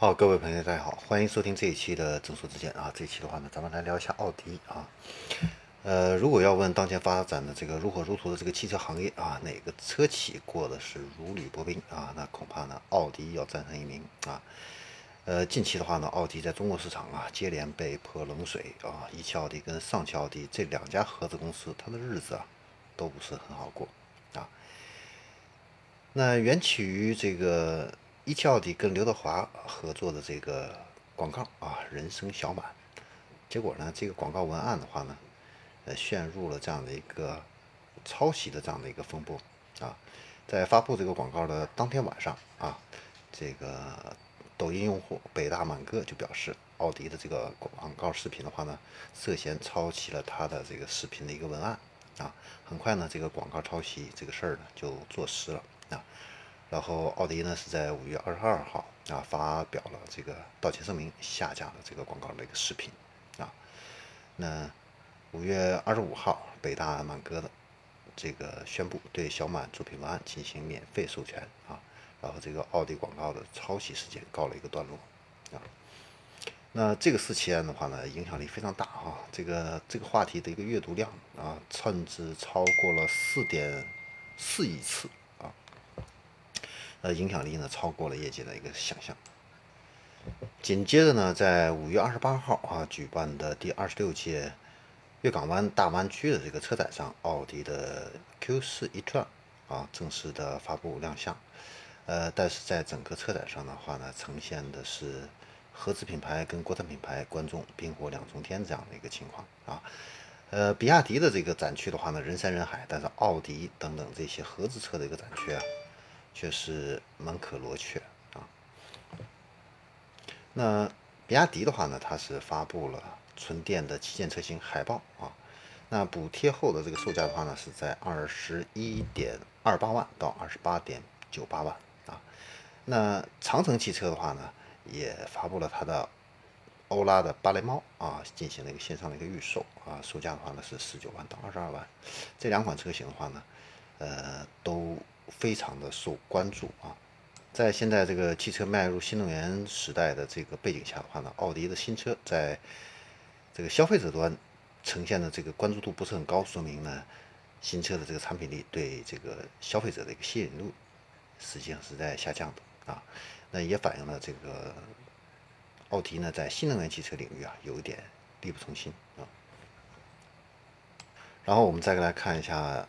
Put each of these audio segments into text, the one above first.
好，各位朋友，大家好，欢迎收听这一期的正说之见啊。这一期的话呢，咱们来聊一下奥迪啊。呃，如果要问当前发展的这个如火如荼的这个汽车行业啊，哪个车企过的是如履薄冰啊？那恐怕呢，奥迪要占上一名啊。呃，近期的话呢，奥迪在中国市场啊，接连被泼冷水啊。一汽奥迪跟上汽奥迪这两家合资公司，它的日子啊，都不是很好过啊。那缘起于这个。一汽奥迪跟刘德华合作的这个广告啊，人生小满，结果呢，这个广告文案的话呢，呃，陷入了这样的一个抄袭的这样的一个风波啊。在发布这个广告的当天晚上啊，这个抖音用户北大满哥就表示，奥迪的这个广告视频的话呢，涉嫌抄袭了他的这个视频的一个文案啊。很快呢，这个广告抄袭这个事儿呢就坐实了啊。然后奥迪呢是在五月二十二号啊发表了这个道歉声明，下架了这个广告的一个视频啊。那五月二十五号，北大满哥的这个宣布对小满作品文案进行免费授权啊。然后这个奥迪广告的抄袭事件告了一个段落啊。那这个事件的话呢，影响力非常大啊。这个这个话题的一个阅读量啊，甚至超过了四点四亿次。呃，影响力呢超过了业界的一个想象。紧接着呢，在五月二十八号啊举办的第二十六届粤港湾大湾区的这个车展上，奥迪的 Q 四 e-tron 啊正式的发布亮相。呃，但是在整个车展上的话呢，呈现的是合资品牌跟国产品牌观众冰火两重天这样的一个情况啊。呃，比亚迪的这个展区的话呢，人山人海，但是奥迪等等这些合资车的一个展区啊。却是门可罗雀啊。那比亚迪的话呢，它是发布了纯电的旗舰车型海豹啊。那补贴后的这个售价的话呢，是在二十一点二八万到二十八点九八万啊。那长城汽车的话呢，也发布了它的欧拉的芭蕾猫啊，进行了一个线上的一个预售啊，售价的话呢是十九万到二十二万。这两款车型的话呢，呃，都。非常的受关注啊，在现在这个汽车迈入新能源时代的这个背景下的话呢，奥迪的新车在这个消费者端呈现的这个关注度不是很高，说明呢新车的这个产品力对这个消费者的一个吸引度实际上是在下降的啊，那也反映了这个奥迪呢在新能源汽车领域啊有一点力不从心啊。然后我们再来看一下。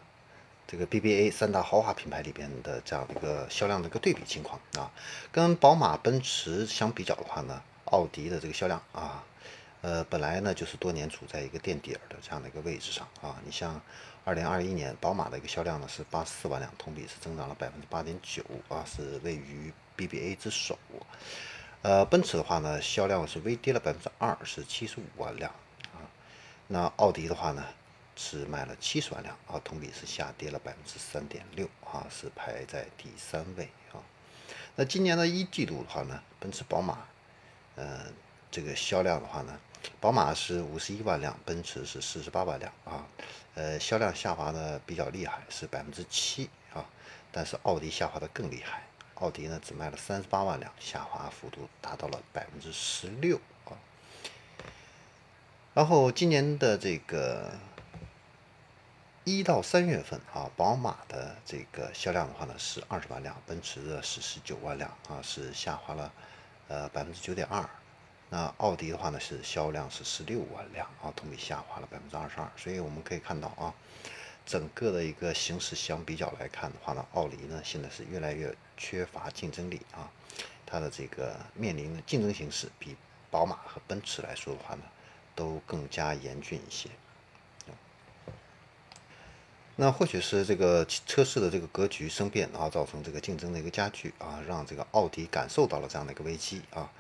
这个 BBA 三大豪华品牌里边的这样的一个销量的一个对比情况啊，跟宝马、奔驰相比较的话呢，奥迪的这个销量啊，呃，本来呢就是多年处在一个垫底儿的这样的一个位置上啊。你像2021年宝马的一个销量呢是84万辆，同比是增长了百分之八点九啊，是位于 BBA 之首。呃，奔驰的话呢，销量是微跌了百分之二，是75万辆啊。那奥迪的话呢？是卖了七十万辆啊，同比是下跌了百分之三点六啊，是排在第三位啊。那今年的一季度的话呢，奔驰、宝马，呃，这个销量的话呢，宝马是五十一万辆，奔驰是四十八万辆啊，呃，销量下滑的比较厉害，是百分之七啊。但是奥迪下滑的更厉害，奥迪呢只卖了三十八万辆，下滑幅度达到了百分之十六啊。然后今年的这个。一到三月份啊，宝马的这个销量的话呢是二十万辆，奔驰的是十九万辆啊，是下滑了呃百分之九点二。那奥迪的话呢是销量是十六万辆啊，同比下滑了百分之二十二。所以我们可以看到啊，整个的一个形势相比较来看的话呢，奥迪呢现在是越来越缺乏竞争力啊，它的这个面临的竞争形势比宝马和奔驰来说的话呢，都更加严峻一些。那或许是这个车市的这个格局生变啊，造成这个竞争的一个加剧啊，让这个奥迪感受到了这样的一个危机啊。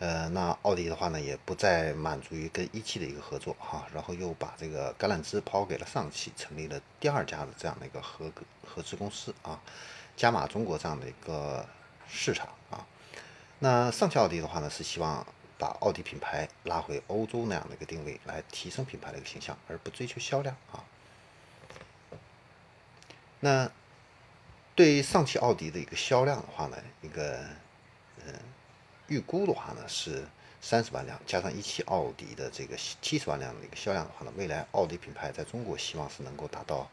呃，那奥迪的话呢，也不再满足于跟一汽的一个合作哈，然后又把这个橄榄枝抛给了上汽，成立了第二家的这样的一个合合资公司啊，加码中国这样的一个市场啊。那上汽奥迪的话呢，是希望把奥迪品牌拉回欧洲那样的一个定位，来提升品牌的一个形象，而不追求销量啊。那对于上汽奥迪的一个销量的话呢，一个嗯预估的话呢是三十万辆，加上一汽奥迪的这个七十万辆的一个销量的话呢，未来奥迪品牌在中国希望是能够达到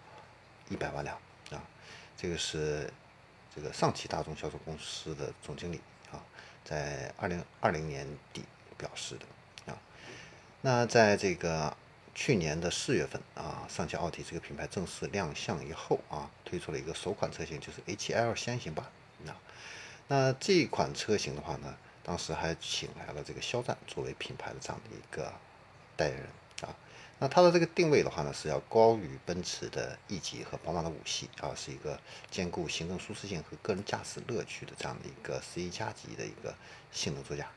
一百万辆啊。这个是这个上汽大众销售公司的总经理啊，在二零二零年底表示的啊。那在这个去年的四月份啊，上汽奥迪这个品牌正式亮相以后啊，推出了一个首款车型，就是 A7L 先行版啊。那这款车型的话呢，当时还请来了这个肖战作为品牌的这样的一个代言人啊。那它的这个定位的话呢，是要高于奔驰的 E 级和宝马的五系啊，是一个兼顾行政舒适性和个人驾驶乐趣的这样的一个 C 加级的一个性能座驾。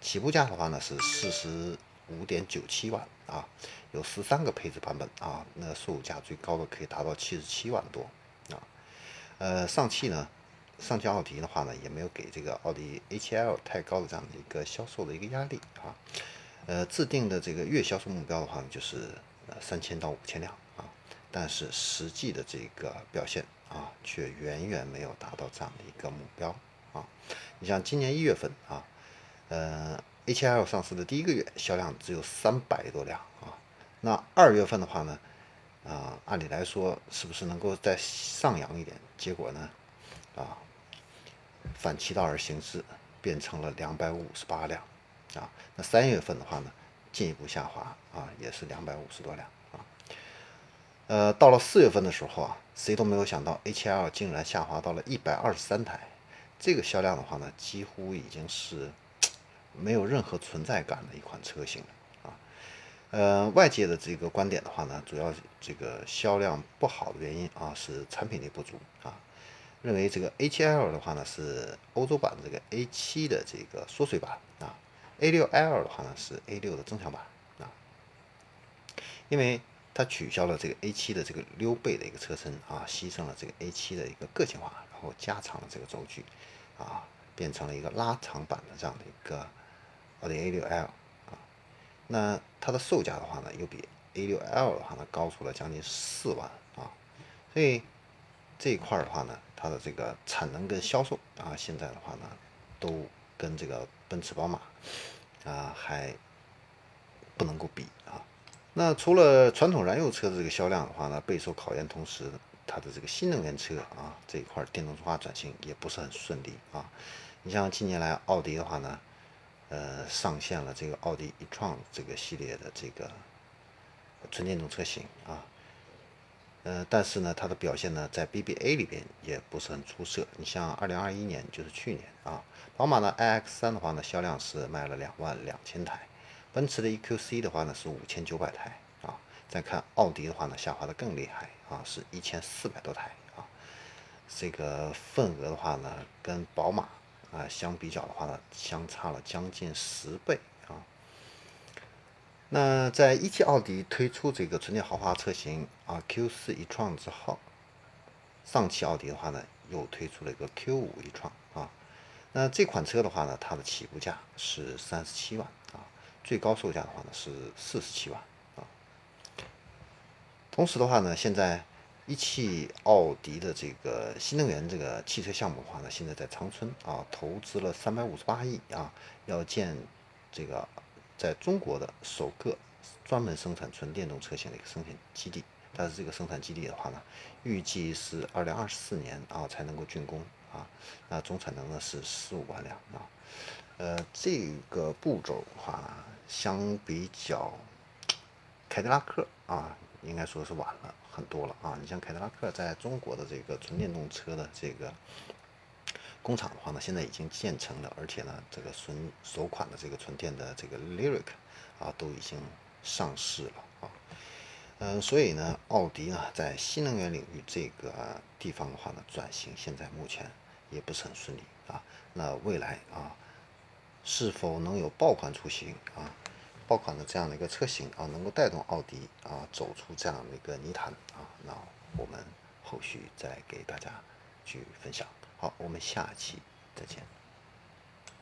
起步价的话呢是四十五点九七万啊，有十三个配置版本啊，那售价最高的可以达到七十七万多啊。呃，上汽呢？上汽奥迪的话呢，也没有给这个奥迪 A7L 太高的这样的一个销售的一个压力啊。呃，制定的这个月销售目标的话呢，就是呃三千到五千辆啊。但是实际的这个表现啊，却远远没有达到这样的一个目标啊。你像今年一月份啊，呃，A7L 上市的第一个月销量只有三百多辆啊。那二月份的话呢，啊，按理来说是不是能够再上扬一点？结果呢？啊，反其道而行之，变成了两百五十八辆，啊，那三月份的话呢，进一步下滑，啊，也是两百五十多辆，啊，呃，到了四月份的时候啊，谁都没有想到 A7L 竟然下滑到了一百二十三台，这个销量的话呢，几乎已经是没有任何存在感的一款车型，啊，呃，外界的这个观点的话呢，主要这个销量不好的原因啊，是产品力不足，啊。认为这个 A7L 的话呢是欧洲版这个 A7 的这个缩水版啊，A6L 的话呢是 A6 的增强版啊，因为它取消了这个 A7 的这个溜背的一个车身啊，牺牲了这个 A7 的一个个性化，然后加长了这个轴距啊，变成了一个拉长版的这样的一个奥迪 A6L 啊，那它的售价的话呢又比 A6L 的话呢高出了将近四万啊，所以。这一块的话呢，它的这个产能跟销售啊，现在的话呢，都跟这个奔驰、宝马啊还不能够比啊。那除了传统燃油车的这个销量的话呢，备受考验，同时它的这个新能源车啊这一块电动化转型也不是很顺利啊。你像近年来奥迪的话呢，呃，上线了这个奥迪 e-tron 这个系列的这个纯电动车型啊。呃，但是呢，它的表现呢，在 BBA 里边也不是很出色。你像二零二一年，就是去年啊，宝马的 iX 三的话呢，销量是卖了两万两千台，奔驰的 EQC 的话呢是五千九百台啊。再看奥迪的话呢，下滑的更厉害啊，是一千四百多台啊。这个份额的话呢，跟宝马啊相比较的话呢，相差了将近十倍啊。那在一汽奥迪推出这个纯电豪华车型啊 Q4 一创之后，上汽奥迪的话呢，又推出了一个 Q5 一创啊。那这款车的话呢，它的起步价是三十七万啊，最高售价的话呢是四十七万啊。同时的话呢，现在一汽奥迪的这个新能源这个汽车项目的话呢，现在在长春啊投资了三百五十八亿啊，要建这个。在中国的首个专门生产纯电动车型的一个生产基地，但是这个生产基地的话呢，预计是二零二四年啊才能够竣工啊，那总产能呢是十五万辆啊，呃，这个步骤的话，相比较凯迪拉克啊，应该说是晚了很多了啊。你像凯迪拉克在中国的这个纯电动车的这个。工厂的话呢，现在已经建成了，而且呢，这个纯首款的这个纯电的这个 Lyric 啊，都已经上市了啊。嗯，所以呢，奥迪呢，在新能源领域这个地方的话呢，转型现在目前也不是很顺利啊。那未来啊，是否能有爆款出行啊，爆款的这样的一个车型啊，能够带动奥迪啊走出这样的一个泥潭啊？那我们后续再给大家去分享。好，我们下期再见。